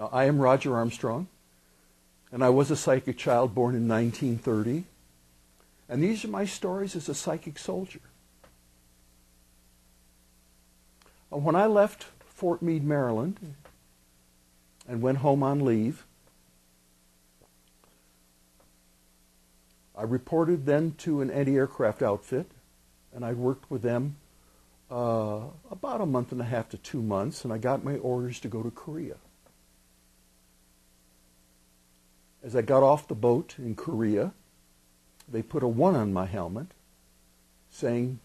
Now, I am Roger Armstrong, and I was a psychic child born in 1930. And these are my stories as a psychic soldier. When I left Fort Meade, Maryland, and went home on leave, I reported then to an anti-aircraft outfit, and I worked with them uh, about a month and a half to two months, and I got my orders to go to Korea. As I got off the boat in Korea, they put a one on my helmet, saying,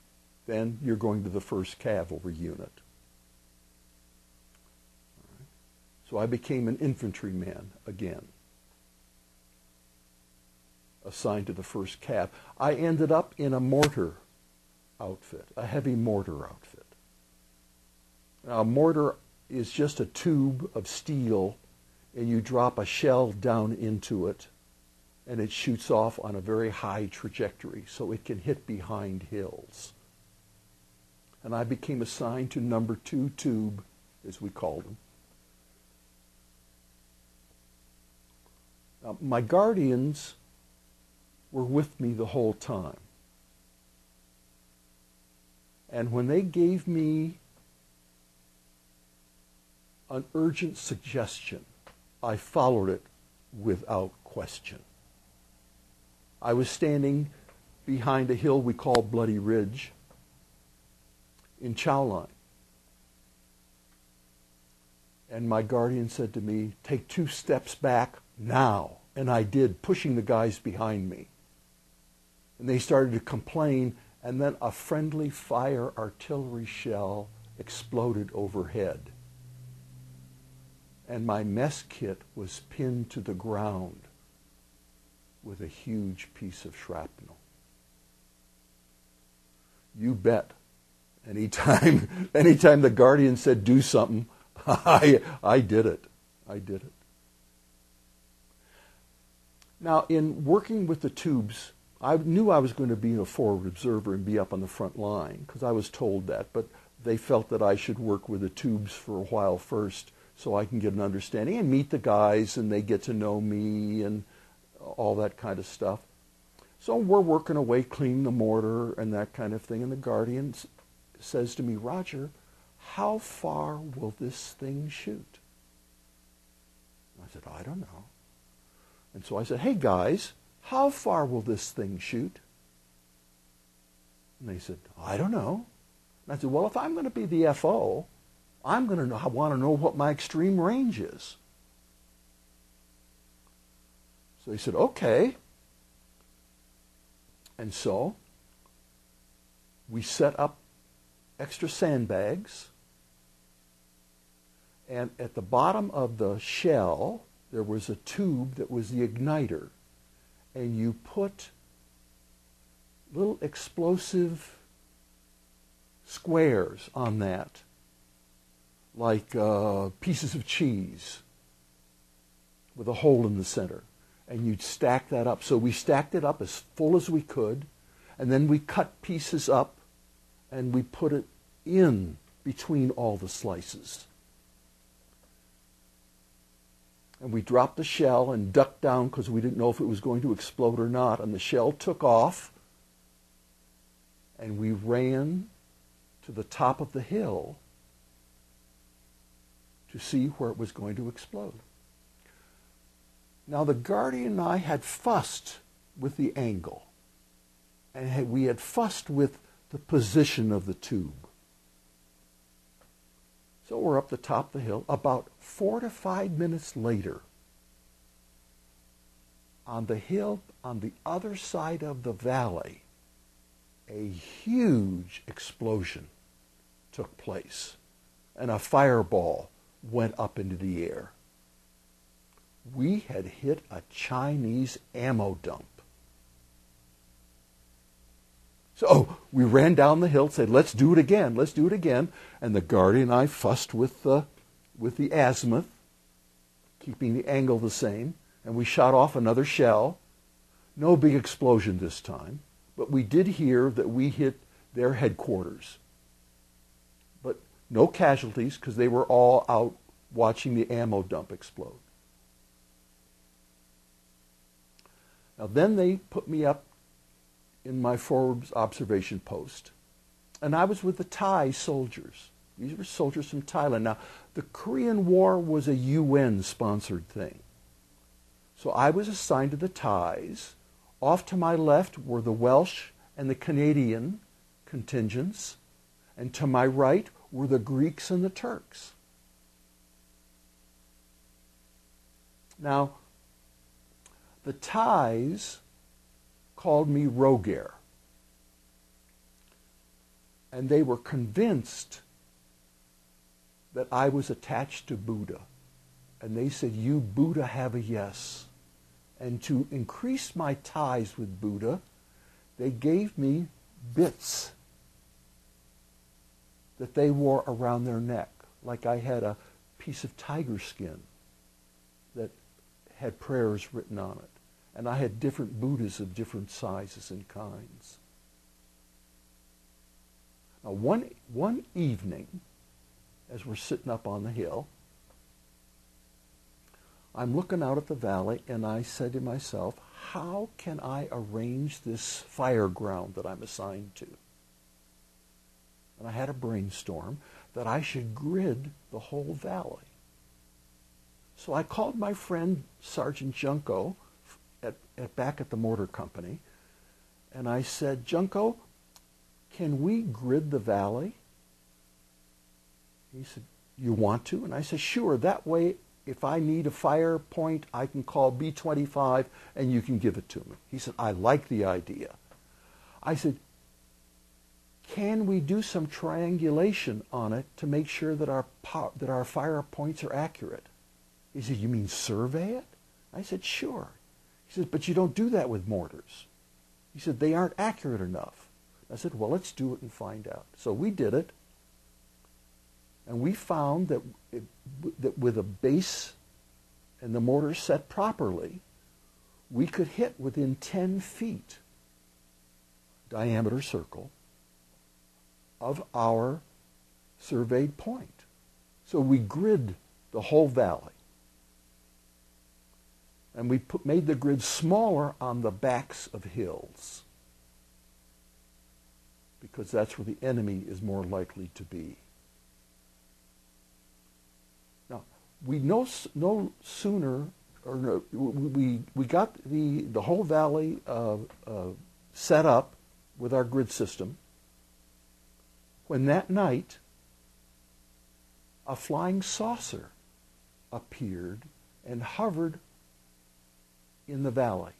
then you're going to the 1st Cavalry unit. So I became an infantryman again, assigned to the 1st Cav. I ended up in a mortar outfit, a heavy mortar outfit. Now, a mortar is just a tube of steel, and you drop a shell down into it, and it shoots off on a very high trajectory, so it can hit behind hills. And I became assigned to number two tube, as we called them. Now, my guardians were with me the whole time. And when they gave me an urgent suggestion, I followed it without question. I was standing behind a hill we call Bloody Ridge in Chowline. And my guardian said to me, Take two steps back now. And I did, pushing the guys behind me. And they started to complain and then a friendly fire artillery shell exploded overhead. And my mess kit was pinned to the ground with a huge piece of shrapnel. You bet. Anytime, anytime the guardian said do something, I, I did it. I did it. Now, in working with the tubes, I knew I was going to be a forward observer and be up on the front line because I was told that, but they felt that I should work with the tubes for a while first so I can get an understanding and meet the guys and they get to know me and all that kind of stuff. So we're working away, cleaning the mortar and that kind of thing. And the guardian says to me, Roger, how far will this thing shoot? I said, I don't know. And so I said, hey guys, how far will this thing shoot? And they said, I don't know. And I said, well, if I'm going to be the FO, I'm going to want to know what my extreme range is. So he said, okay. And so we set up extra sandbags. And at the bottom of the shell, there was a tube that was the igniter and you put little explosive squares on that, like uh, pieces of cheese with a hole in the center. And you'd stack that up. So we stacked it up as full as we could, and then we cut pieces up and we put it in between all the slices and we dropped the shell and ducked down because we didn't know if it was going to explode or not. And the shell took off, and we ran to the top of the hill to see where it was going to explode. Now, the guardian and I had fussed with the angle, and we had fussed with the position of the tube. So we're up the top of the hill. About four to five minutes later, on the hill on the other side of the valley, a huge explosion took place, and a fireball went up into the air. We had hit a Chinese ammo dump. So oh, we ran down the hill, said, let's do it again, let's do it again. And the guardian and I fussed with the, with the azimuth, keeping the angle the same, and we shot off another shell. No big explosion this time, but we did hear that we hit their headquarters. No casualties because they were all out watching the ammo dump explode. Now, then they put me up in my forward observation post, and I was with the Thai soldiers. These were soldiers from Thailand. Now, the Korean War was a UN sponsored thing. So I was assigned to the Thais. Off to my left were the Welsh and the Canadian contingents, and to my right were the Greeks and the Turks. Now, the Thais called me Roger. And they were convinced that I was attached to Buddha. And they said, You, Buddha, have a yes. And to increase my ties with Buddha, they gave me bits that they wore around their neck, like I had a piece of tiger skin that had prayers written on it. And I had different Buddhas of different sizes and kinds. Now, one, one evening, as we're sitting up on the hill, I'm looking out at the valley and I said to myself, how can I arrange this fire ground that I'm assigned to? And I had a brainstorm that I should grid the whole valley. So I called my friend Sergeant Junko at, at, back at the mortar company, and I said, Junko, can we grid the valley? He said, You want to? And I said, Sure. That way, if I need a fire point, I can call B25 and you can give it to me. He said, I like the idea. I said, Can we do some triangulation on it to make sure that our, that our fire points are accurate? He said, You mean survey it? I said, Sure. He said, But you don't do that with mortars. He said, They aren't accurate enough. I said, Well, let's do it and find out. So we did it. And we found that, it, that with a base and the mortar set properly, we could hit within 10 feet diameter circle of our surveyed point. So we grid the whole valley. And we put, made the grid smaller on the backs of hills because that's where the enemy is more likely to be. Now, we no, no sooner, or no, we, we got the, the whole valley uh, uh, set up with our grid system when that night a flying saucer appeared and hovered in the valley.